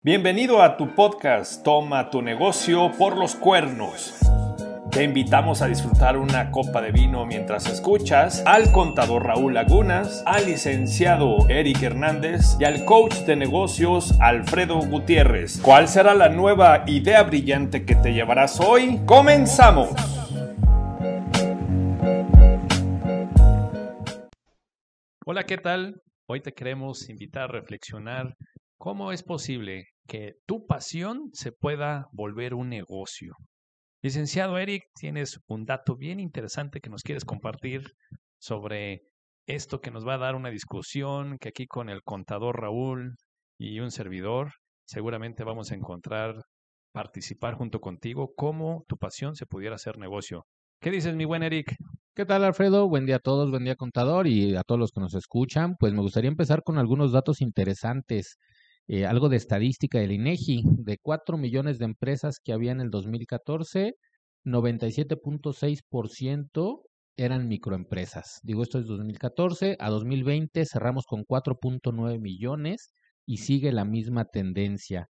Bienvenido a tu podcast Toma tu negocio por los cuernos. Te invitamos a disfrutar una copa de vino mientras escuchas al contador Raúl Lagunas, al licenciado Eric Hernández y al coach de negocios Alfredo Gutiérrez. ¿Cuál será la nueva idea brillante que te llevarás hoy? ¡Comenzamos! Hola, ¿qué tal? Hoy te queremos invitar a reflexionar ¿Cómo es posible que tu pasión se pueda volver un negocio? Licenciado Eric, tienes un dato bien interesante que nos quieres compartir sobre esto que nos va a dar una discusión que aquí con el contador Raúl y un servidor seguramente vamos a encontrar participar junto contigo cómo tu pasión se pudiera hacer negocio. ¿Qué dices, mi buen Eric? ¿Qué tal, Alfredo? Buen día a todos, buen día, contador, y a todos los que nos escuchan. Pues me gustaría empezar con algunos datos interesantes eh, algo de estadística del INEGI, de 4 millones de empresas que había en el 2014, 97.6% eran microempresas. Digo, esto es 2014, a 2020 cerramos con 4.9 millones y sigue la misma tendencia.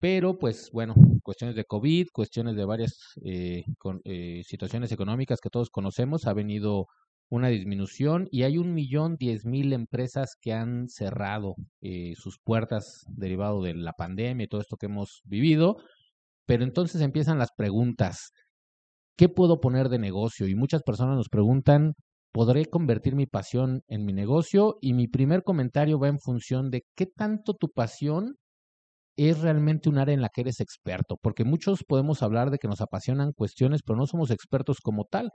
Pero, pues bueno, cuestiones de COVID, cuestiones de varias eh, eh, situaciones económicas que todos conocemos, ha venido una disminución y hay un millón diez mil empresas que han cerrado eh, sus puertas derivado de la pandemia y todo esto que hemos vivido. Pero entonces empiezan las preguntas. ¿Qué puedo poner de negocio? Y muchas personas nos preguntan, ¿podré convertir mi pasión en mi negocio? Y mi primer comentario va en función de qué tanto tu pasión es realmente un área en la que eres experto, porque muchos podemos hablar de que nos apasionan cuestiones, pero no somos expertos como tal.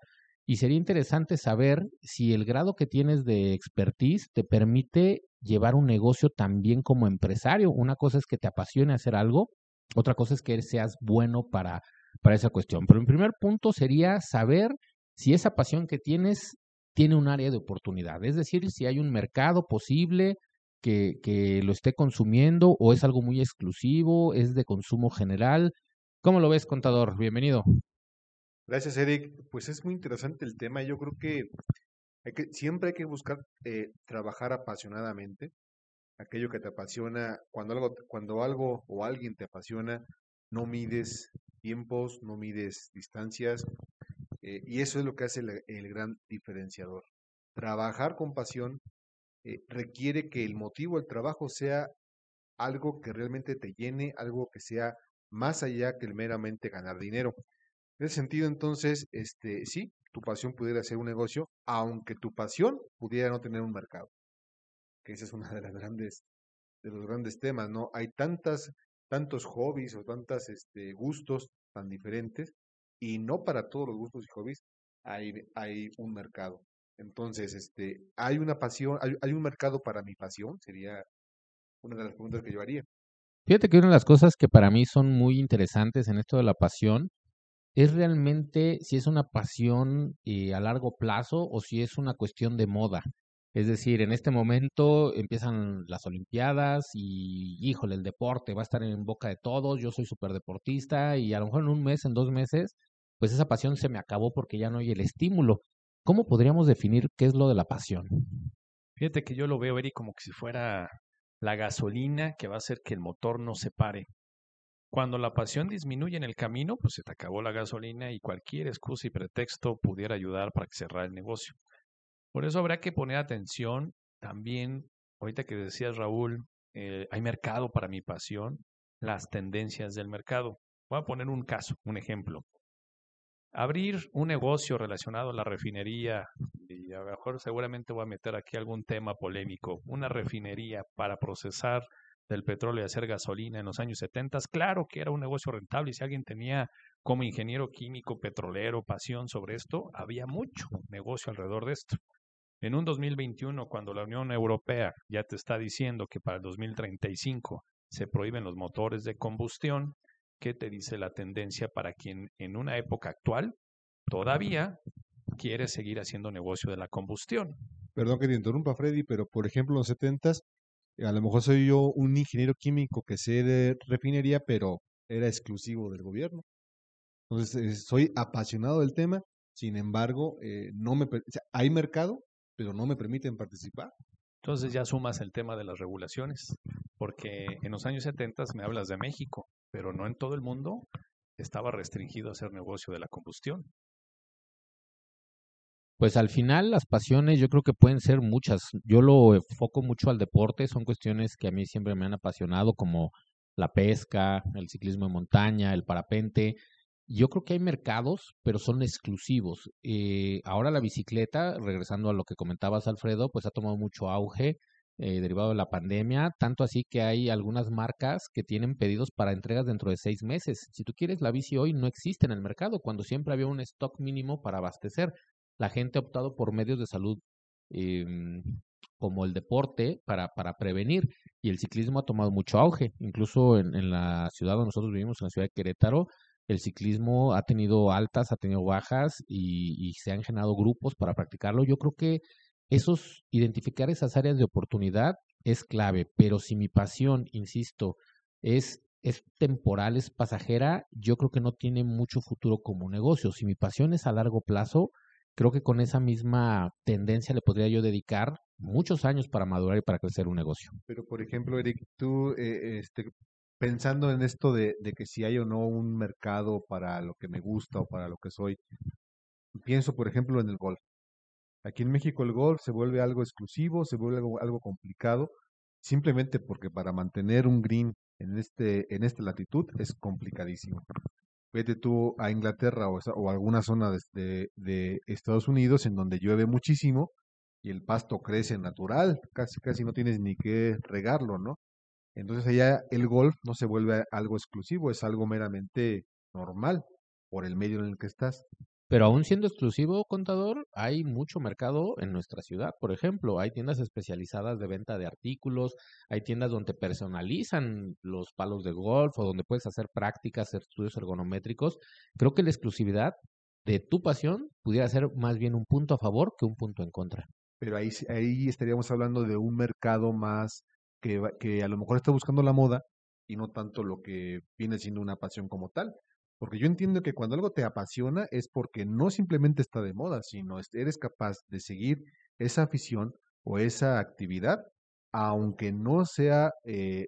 Y sería interesante saber si el grado que tienes de expertise te permite llevar un negocio también como empresario. Una cosa es que te apasione hacer algo, otra cosa es que seas bueno para, para esa cuestión. Pero el primer punto sería saber si esa pasión que tienes tiene un área de oportunidad, es decir, si hay un mercado posible que, que lo esté consumiendo o es algo muy exclusivo, es de consumo general. ¿Cómo lo ves, contador? Bienvenido. Gracias, Eric. Pues es muy interesante el tema. Yo creo que, hay que siempre hay que buscar eh, trabajar apasionadamente. Aquello que te apasiona, cuando algo, cuando algo o alguien te apasiona, no mides tiempos, no mides distancias. Eh, y eso es lo que hace el, gran diferenciador. Trabajar con pasión eh, requiere que el motivo del trabajo sea algo que realmente te llene, algo que sea más allá que el meramente ganar dinero. En ese sentido, entonces, este, sí, tu pasión pudiera ser un negocio, aunque tu pasión pudiera no tener un mercado. Que ese es uno de las grandes, de los grandes temas, ¿no? Hay tantas, tantos hobbies o tantas este, gustos tan diferentes, y no para todos los gustos y hobbies hay, hay un mercado. Entonces, este, hay una pasión, hay, hay un mercado para mi pasión, sería una de las preguntas que yo haría. Fíjate que una de las cosas que para mí son muy interesantes en esto de la pasión es realmente si es una pasión eh, a largo plazo o si es una cuestión de moda. Es decir, en este momento empiezan las Olimpiadas y, híjole, el deporte va a estar en boca de todos, yo soy súper deportista y a lo mejor en un mes, en dos meses, pues esa pasión se me acabó porque ya no hay el estímulo. ¿Cómo podríamos definir qué es lo de la pasión? Fíjate que yo lo veo, Eri, como que si fuera la gasolina que va a hacer que el motor no se pare. Cuando la pasión disminuye en el camino, pues se te acabó la gasolina y cualquier excusa y pretexto pudiera ayudar para que cerrara el negocio. Por eso habrá que poner atención también, ahorita que decías Raúl, eh, hay mercado para mi pasión, las tendencias del mercado. Voy a poner un caso, un ejemplo. Abrir un negocio relacionado a la refinería, y a lo mejor seguramente voy a meter aquí algún tema polémico, una refinería para procesar del petróleo y hacer gasolina en los años 70, claro que era un negocio rentable y si alguien tenía como ingeniero químico, petrolero, pasión sobre esto, había mucho negocio alrededor de esto. En un 2021, cuando la Unión Europea ya te está diciendo que para el 2035 se prohíben los motores de combustión, ¿qué te dice la tendencia para quien en una época actual todavía quiere seguir haciendo negocio de la combustión? Perdón que te interrumpa, Freddy, pero por ejemplo en los 70 a lo mejor soy yo un ingeniero químico que sé de refinería, pero era exclusivo del gobierno. Entonces, eh, soy apasionado del tema, sin embargo, eh, no me, hay mercado, pero no me permiten participar. Entonces ya sumas el tema de las regulaciones. Porque en los años 70 me hablas de México, pero no en todo el mundo estaba restringido hacer negocio de la combustión. Pues al final las pasiones yo creo que pueden ser muchas. Yo lo enfoco mucho al deporte, son cuestiones que a mí siempre me han apasionado como la pesca, el ciclismo de montaña, el parapente. Yo creo que hay mercados, pero son exclusivos. Eh, ahora la bicicleta, regresando a lo que comentabas Alfredo, pues ha tomado mucho auge eh, derivado de la pandemia, tanto así que hay algunas marcas que tienen pedidos para entregas dentro de seis meses. Si tú quieres la bici hoy, no existe en el mercado, cuando siempre había un stock mínimo para abastecer la gente ha optado por medios de salud em, como el deporte para, para prevenir y el ciclismo ha tomado mucho auge. Incluso en, en la ciudad donde nosotros vivimos, en la ciudad de Querétaro, el ciclismo ha tenido altas, ha tenido bajas y, y, se han generado grupos para practicarlo. Yo creo que esos, identificar esas áreas de oportunidad es clave, pero si mi pasión, insisto, es, es temporal, es pasajera, yo creo que no tiene mucho futuro como negocio. Si mi pasión es a largo plazo, creo que con esa misma tendencia le podría yo dedicar muchos años para madurar y para crecer un negocio. Pero, por ejemplo, Eric, tú, eh, este, pensando en esto de, que si hay o no un mercado para lo que me gusta o para lo que soy, pienso, por ejemplo, en el golf. Aquí en México el golf se vuelve algo exclusivo, se vuelve algo, algo complicado, simplemente porque para mantener un green en, este, en esta latitud es complicadísimo vete tú a Inglaterra o, alguna zona de, de, Estados Unidos en donde llueve muchísimo y el pasto crece natural, casi casi no tienes ni que regarlo, ¿no? Entonces allá el golf no se vuelve algo exclusivo, es algo meramente normal por el medio en el que estás. Pero aún siendo exclusivo, contador, hay mucho mercado en nuestra ciudad. Por ejemplo, hay tiendas especializadas de venta de artículos, hay tiendas donde personalizan los palos de golf o donde puedes hacer prácticas, estudios ergonométricos. Creo que la exclusividad de tu pasión pudiera ser más bien un punto a favor que un punto en contra. Pero ahí, ahí estaríamos hablando de un mercado más que, que a lo mejor está buscando la moda y no tanto lo que viene siendo una pasión como tal. Porque yo entiendo que cuando algo te apasiona es porque no simplemente está de moda, sino eres capaz de seguir esa afición o esa actividad, aunque no sea, eh,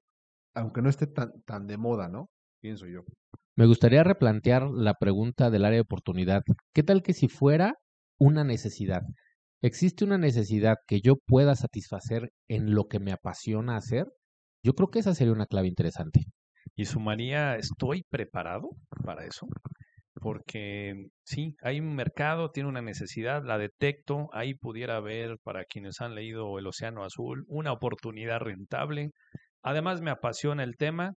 aunque no esté tan, tan de moda, ¿no? Pienso yo. Me gustaría replantear la pregunta del área de oportunidad. ¿Qué tal que si fuera una necesidad? ¿Existe una necesidad que yo pueda satisfacer en lo que me apasiona hacer? Yo creo que esa sería una clave interesante. Y sumaría, ¿estoy preparado para eso? Porque sí, hay un mercado, tiene una necesidad, la detecto, ahí pudiera haber, para quienes han leído El Océano Azul, una oportunidad rentable. Además me apasiona el tema,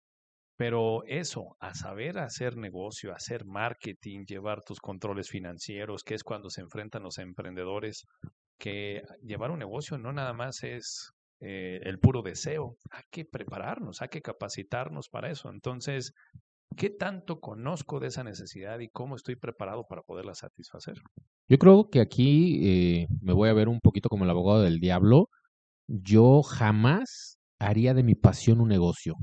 pero eso, a saber hacer negocio, hacer marketing, llevar tus controles financieros, que es cuando se enfrentan los emprendedores, que llevar un negocio no nada más es eh, el puro deseo. Hay que prepararnos, hay que capacitarnos para eso. Entonces, ¿qué tanto conozco de esa necesidad y cómo estoy preparado para poderla satisfacer? Yo creo que aquí eh, me voy a ver un poquito como el abogado del diablo. Yo jamás haría de mi pasión un negocio.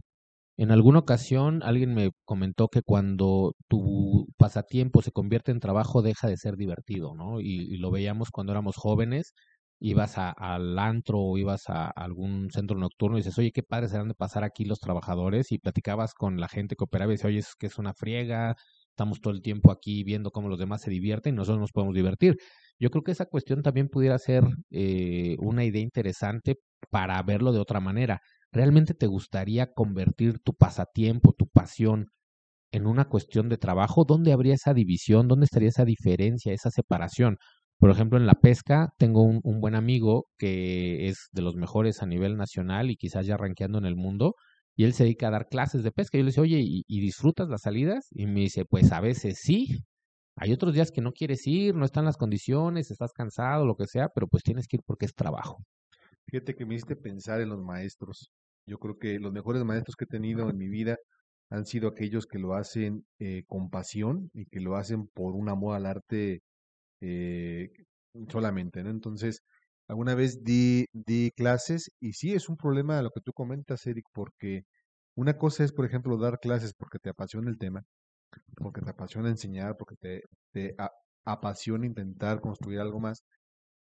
En alguna ocasión alguien me comentó que cuando tu pasatiempo se convierte en trabajo deja de ser divertido, ¿no? Y, y lo veíamos cuando éramos jóvenes ibas a, al antro o ibas a, algún centro nocturno y dices, oye, qué padre serán de pasar aquí los trabajadores y platicabas con la gente que operaba y dices, oye, es que es una friega, estamos todo el tiempo aquí viendo cómo los demás se divierten y nosotros nos podemos divertir. Yo creo que esa cuestión también pudiera ser eh, una idea interesante para verlo de otra manera. ¿Realmente te gustaría convertir tu pasatiempo, tu pasión en una cuestión de trabajo? ¿Dónde habría esa división? ¿Dónde estaría esa diferencia, esa separación? Por ejemplo, en la pesca tengo un, buen amigo que es de los mejores a nivel nacional y quizás ya rankeando en el mundo, y él se dedica a dar clases de pesca. Yo le dice, oye, ¿y, ¿y, disfrutas las salidas? Y me dice, pues a veces sí. Hay otros días que no quieres ir, no están las condiciones, estás cansado, lo que sea, pero pues tienes que ir porque es trabajo. Fíjate que me hiciste pensar en los maestros. Yo creo que los mejores maestros que he tenido en mi vida han sido aquellos que lo hacen eh, con pasión y que lo hacen por un amor al arte eh, solamente, ¿no? Entonces, alguna vez di, di clases y sí es un problema lo que tú comentas, Eric, porque una cosa es, por ejemplo, dar clases porque te apasiona el tema, porque te apasiona enseñar, porque te, te apasiona intentar construir algo más,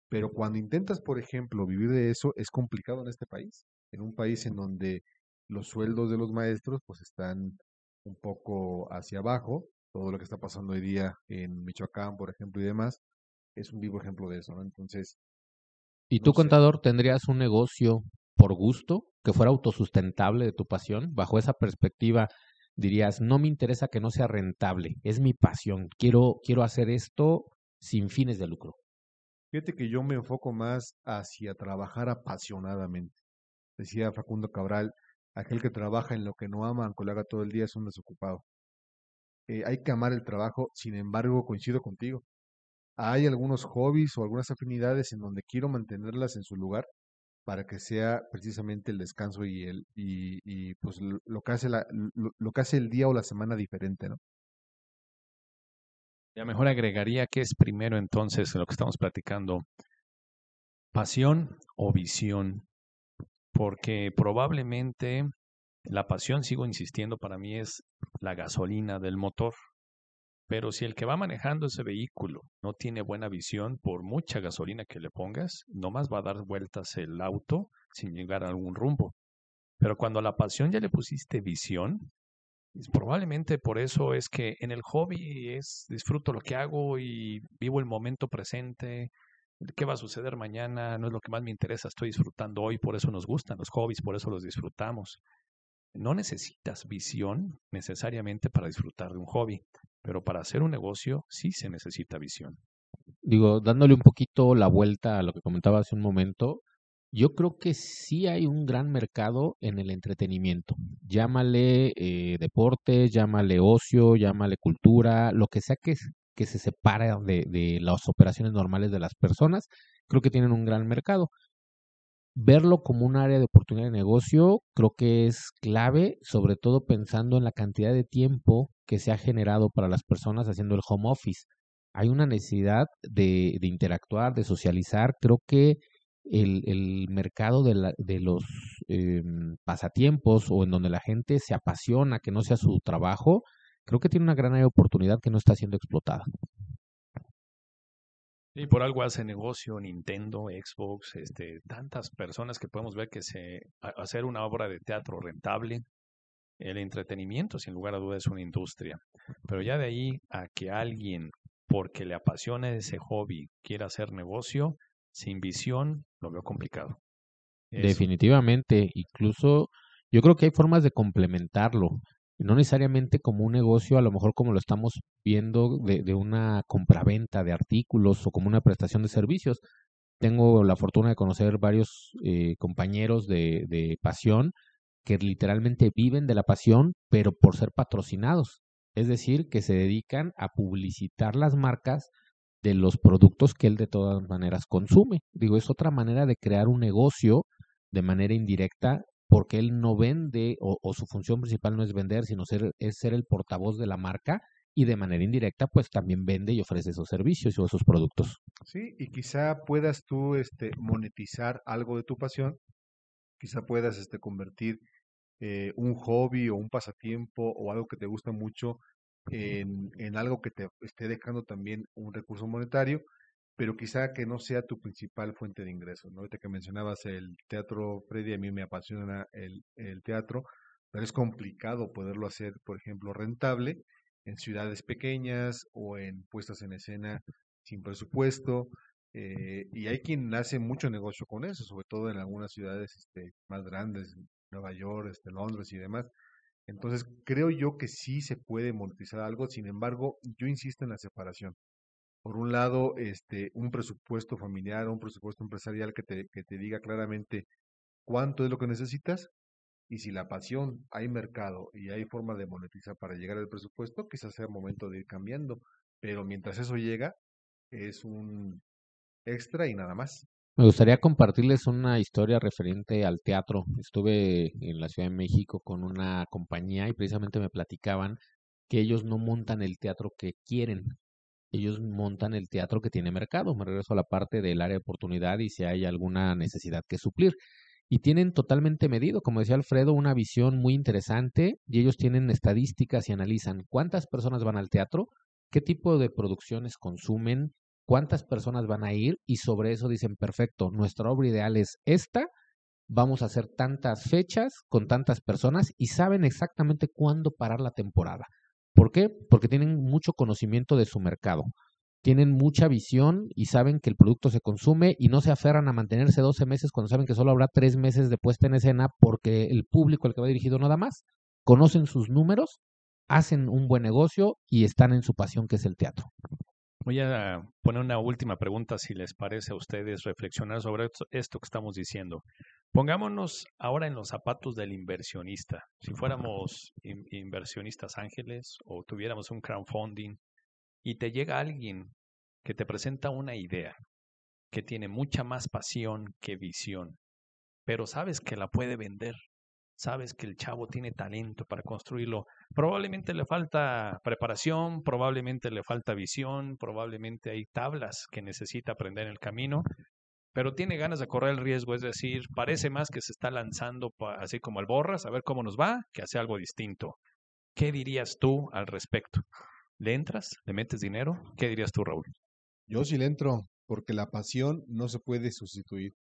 pero cuando intentas, por ejemplo, vivir de eso, es complicado en este país, en un país en donde los sueldos de los maestros pues están un poco hacia abajo, todo lo que está pasando hoy día en Michoacán, por ejemplo, y demás, es un vivo ejemplo de eso, ¿no? Entonces... ¿Y tú, contador, tendrías un negocio por gusto que fuera autosustentable de tu pasión? Bajo esa perspectiva, dirías, no me interesa que no sea rentable, es mi pasión, quiero, quiero hacer esto sin fines de lucro. Fíjate que yo me enfoco más hacia trabajar apasionadamente. Decía Facundo Cabral, aquel que trabaja en lo que no ama, aunque lo haga todo el día, es un desocupado. Eh, hay que amar el trabajo, sin embargo, coincido contigo. Hay algunos hobbies o algunas afinidades en donde quiero mantenerlas en su lugar para que sea precisamente el descanso y el y, y pues lo que hace la, lo, que hace el día o la semana diferente, ¿no? Ya mejor agregaría que es primero entonces lo que estamos platicando, pasión o visión, porque probablemente la pasión, sigo insistiendo, para mí es la gasolina del motor. Pero si el que va manejando ese vehículo no tiene buena visión, por mucha gasolina que le pongas, nomás va a dar vueltas el auto sin llegar a algún rumbo. Pero cuando a la pasión ya le pusiste visión, probablemente por eso es que en el hobby es disfruto lo que hago y vivo el momento presente. ¿Qué va a suceder mañana? No es lo que más me interesa, estoy disfrutando hoy, por eso nos gustan los hobbies, por eso los disfrutamos. No necesitas visión necesariamente para disfrutar de un hobby. Pero para hacer un negocio sí se necesita visión. Digo, dándole un poquito la vuelta a lo que comentaba hace un momento, yo creo que sí hay un gran mercado en el entretenimiento. Llámale eh, deporte, llámale ocio, llámale cultura, lo que sea que, que se separa de, de las operaciones normales de las personas, creo que tienen un gran mercado verlo como un área de oportunidad de negocio creo que es clave, sobre todo pensando en la cantidad de tiempo que se ha generado para las personas haciendo el home office. Hay una necesidad de, de interactuar, de socializar. Creo que el, mercado de, la, de los eh, pasatiempos o en donde la gente se apasiona, que no sea su trabajo, creo que tiene una gran oportunidad que no está siendo explotada. Y por algo hace negocio Nintendo, Xbox, este, tantas personas que podemos ver que se hacer una obra de teatro rentable. El entretenimiento, sin lugar a dudas, es una industria. Pero ya de ahí a que alguien, porque le apasiona ese hobby, quiera hacer negocio, sin visión, lo veo complicado. Definitivamente, incluso yo creo que hay formas de complementarlo no necesariamente como un negocio, a lo mejor como lo estamos viendo de, de una compraventa de artículos o como una prestación de servicios. Tengo la fortuna de conocer varios eh, compañeros de, de pasión que literalmente viven de la pasión, pero por ser patrocinados. Es decir, que se dedican a publicitar las marcas de los productos que él de todas maneras consume. Digo, es otra manera de crear un negocio de manera indirecta porque él no vende o, su función principal no es vender, sino ser, es ser el portavoz de la marca y de manera indirecta pues también vende y ofrece esos servicios o esos productos. Sí, y quizá puedas tú este, monetizar algo de tu pasión, quizá puedas este, convertir eh, un hobby o un pasatiempo o algo que te gusta mucho en, en algo que te esté dejando también un recurso monetario pero quizá que no sea tu principal fuente de ingresos. ¿no? Ahorita que mencionabas el teatro, Freddy, a mí me apasiona el, el teatro, pero es complicado poderlo hacer, por ejemplo, rentable en ciudades pequeñas o en puestas en escena sin presupuesto. Eh, y hay quien hace mucho negocio con eso, sobre todo en algunas ciudades este, más grandes, Nueva York, este, Londres y demás. Entonces, creo yo que sí se puede monetizar algo, sin embargo, yo insisto en la separación por un lado, este, un presupuesto familiar, un presupuesto empresarial que te, que te diga claramente cuánto es lo que necesitas y si la pasión, hay mercado y hay forma de monetizar para llegar al presupuesto, quizás sea momento de ir cambiando. Pero mientras eso llega, es un extra y nada más. Me gustaría compartirles una historia referente al teatro. Estuve en la Ciudad de México con una compañía y precisamente me platicaban que ellos no montan el teatro que quieren, ellos montan el teatro que tiene mercado. Me regreso a la parte del área de oportunidad y si hay alguna necesidad que suplir. Y tienen totalmente medido, como decía Alfredo, una visión muy interesante y ellos tienen estadísticas y analizan cuántas personas van al teatro, qué tipo de producciones consumen, cuántas personas van a ir y sobre eso dicen, perfecto, nuestra obra ideal es esta vamos a hacer tantas fechas con tantas personas y saben exactamente cuándo parar la temporada. ¿Por qué? Porque tienen mucho conocimiento de su mercado. Tienen mucha visión y saben que el producto se consume y no se aferran a mantenerse 12 meses cuando saben que solo habrá 3 meses de puesta en escena porque el público al que va dirigido nada más. Conocen sus números, hacen un buen negocio y están en su pasión que es el teatro. Voy a poner una última pregunta, si les parece a ustedes reflexionar sobre esto que estamos diciendo. Pongámonos ahora en los zapatos del inversionista. Si fuéramos inversionistas ángeles o tuviéramos un crowdfunding y te llega alguien que te presenta una idea que tiene mucha más pasión que visión, pero sabes que la puede vender, sabes que el chavo tiene talento para construirlo. Probablemente le falta preparación, probablemente le falta visión, probablemente hay tablas que necesita aprender en el camino, pero tiene ganas de correr el riesgo, es decir, parece más que se está lanzando así como al borras, a ver cómo nos va, que hace algo distinto. ¿Qué dirías tú al respecto? ¿Le entras? ¿Le metes dinero? ¿Qué dirías tú, Raúl? Yo sí le entro, porque la pasión no se puede sustituir.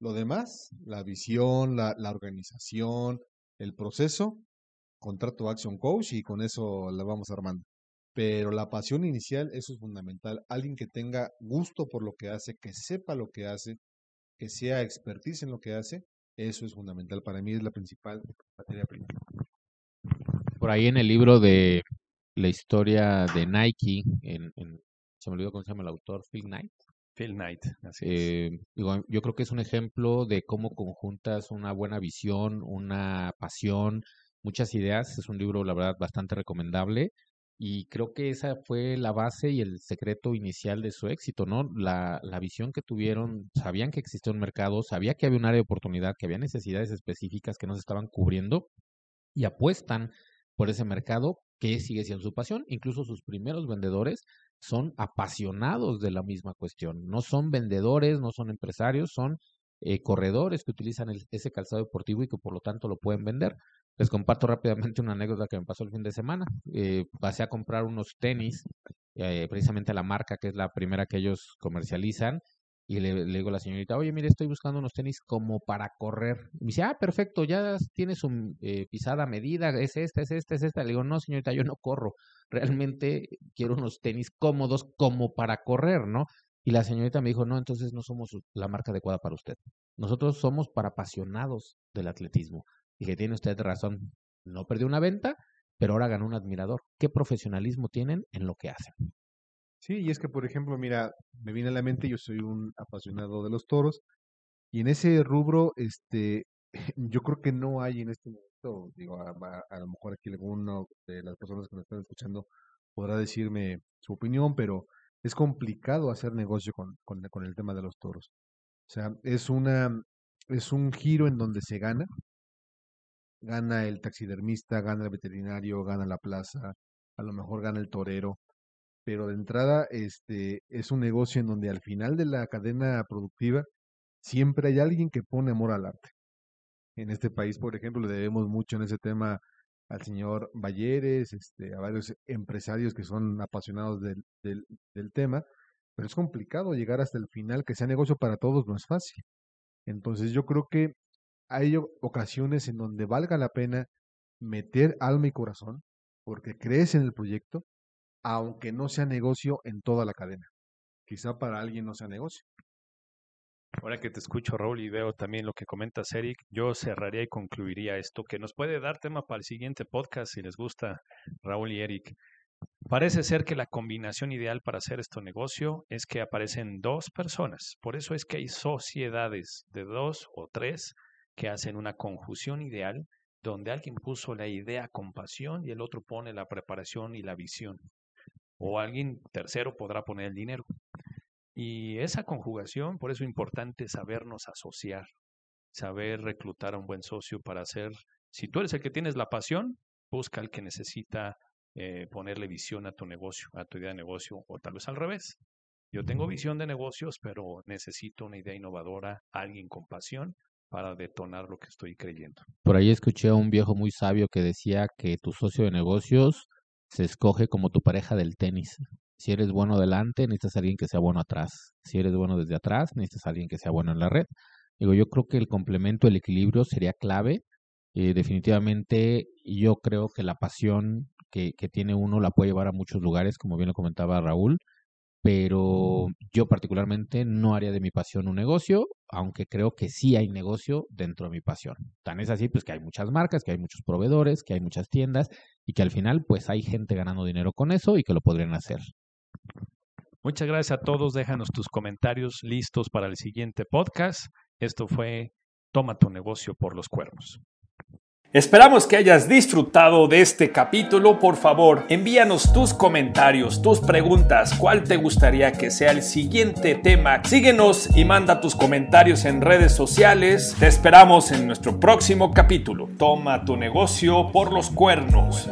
Lo demás, la visión, la, la organización, el proceso, contrato Action Coach y con eso la vamos armando. Pero la pasión inicial, eso es fundamental. Alguien que tenga gusto por lo que hace, que sepa lo que hace, que sea expertise en lo que hace, eso es fundamental. Para mí es la principal materia prima. Por ahí en el libro de la historia de Nike, en, se me olvidó cómo se llama el autor, Phil Knight. Phil Knight, así eh, yo creo que es un ejemplo de cómo conjuntas una buena visión, una pasión, muchas ideas. Es un libro, la verdad, bastante recomendable. Y creo que esa fue la base y el secreto inicial de su éxito, ¿no? La, la visión que tuvieron, sabían que existía un mercado, sabía que había un área de oportunidad, que había necesidades específicas que no se estaban cubriendo y apuestan por ese mercado que sigue siendo su pasión. Incluso sus primeros vendedores son apasionados de la misma cuestión. No son vendedores, no son empresarios, son eh, corredores que utilizan ese calzado deportivo y que por lo tanto lo pueden vender. Les comparto rápidamente una anécdota que me pasó el fin de semana. Eh, pasé a comprar unos tenis, eh, precisamente la marca que es la primera que ellos comercializan, y le, digo a la señorita, oye, mire, estoy buscando unos tenis como para correr. Y me dice, ah, perfecto, ya tienes su eh, pisada medida, es esta, es esta, es esta. Le digo, no, señorita, yo no corro. Realmente quiero unos tenis cómodos como para correr, ¿no? Y la señorita me dijo, no, entonces no somos la marca adecuada para usted. Nosotros somos para apasionados del atletismo. Y que tiene usted razón, no perdió una venta, pero ahora ganó un admirador. ¿Qué profesionalismo tienen en lo que hacen? Sí, y es que, por ejemplo, mira, me viene a la mente, yo soy un apasionado de los toros, y en ese rubro, este, yo creo que no hay en este momento, digo, a, lo mejor aquí alguno de las personas que me están escuchando podrá decirme su opinión, pero es complicado hacer negocio con, con, con el tema de los toros. O sea, es una, es un giro en donde se gana, gana el taxidermista, gana el veterinario, gana la plaza, a lo mejor gana el torero, pero de entrada este es un negocio en donde al final de la cadena productiva siempre hay alguien que pone amor al arte. En este país, por ejemplo, le debemos mucho en ese tema al señor Balleres, este, a varios empresarios que son apasionados del, del, del tema, pero es complicado llegar hasta el final, que sea negocio para todos no es fácil. Entonces yo creo que hay ocasiones en donde valga la pena meter alma y corazón, porque crees en el proyecto, aunque no sea negocio en toda la cadena. Quizá para alguien no sea negocio. Ahora que te escucho, Raúl, y veo también lo que comentas, Eric, yo cerraría y concluiría esto, que nos puede dar tema para el siguiente podcast, si les gusta, Raúl y Eric. Parece ser que la combinación ideal para hacer este negocio es que aparecen dos personas. Por eso es que hay sociedades de dos o tres que hacen una conjunción ideal donde alguien puso la idea con pasión y el otro pone la preparación y la visión o alguien tercero podrá poner el dinero. Y esa conjugación, por eso es importante sabernos asociar, saber reclutar a un buen socio para hacer, si tú eres el que tienes la pasión, busca al que necesita eh, ponerle visión a tu negocio, a tu idea de negocio, o tal vez al revés. Yo tengo visión de negocios, pero necesito una idea innovadora, alguien con pasión para detonar lo que estoy creyendo. Por ahí escuché a un viejo muy sabio que decía que tu socio de negocios se escoge como tu pareja del tenis. Si eres bueno delante, necesitas alguien que sea bueno atrás. Si eres bueno desde atrás, necesitas alguien que sea bueno en la red. Digo, yo creo que el complemento, el equilibrio sería clave. Eh, definitivamente yo creo que la pasión que tiene uno la puede llevar a muchos lugares, como bien lo comentaba Raúl, pero yo particularmente no haría de mi pasión un negocio, aunque creo que sí hay negocio dentro de mi pasión. Tan es así, pues que hay muchas marcas, que hay muchos proveedores, que hay muchas tiendas y que al final pues hay gente ganando dinero con eso y que lo podrían hacer. Muchas gracias a todos. Déjanos tus comentarios listos para el siguiente podcast. Esto fue Toma tu negocio por los cuernos. Esperamos que hayas disfrutado de este capítulo. Por favor, envíanos tus comentarios, tus preguntas, cuál te gustaría que sea el siguiente tema. Síguenos y manda tus comentarios en redes sociales. Te esperamos en nuestro próximo capítulo. Toma tu negocio por los cuernos.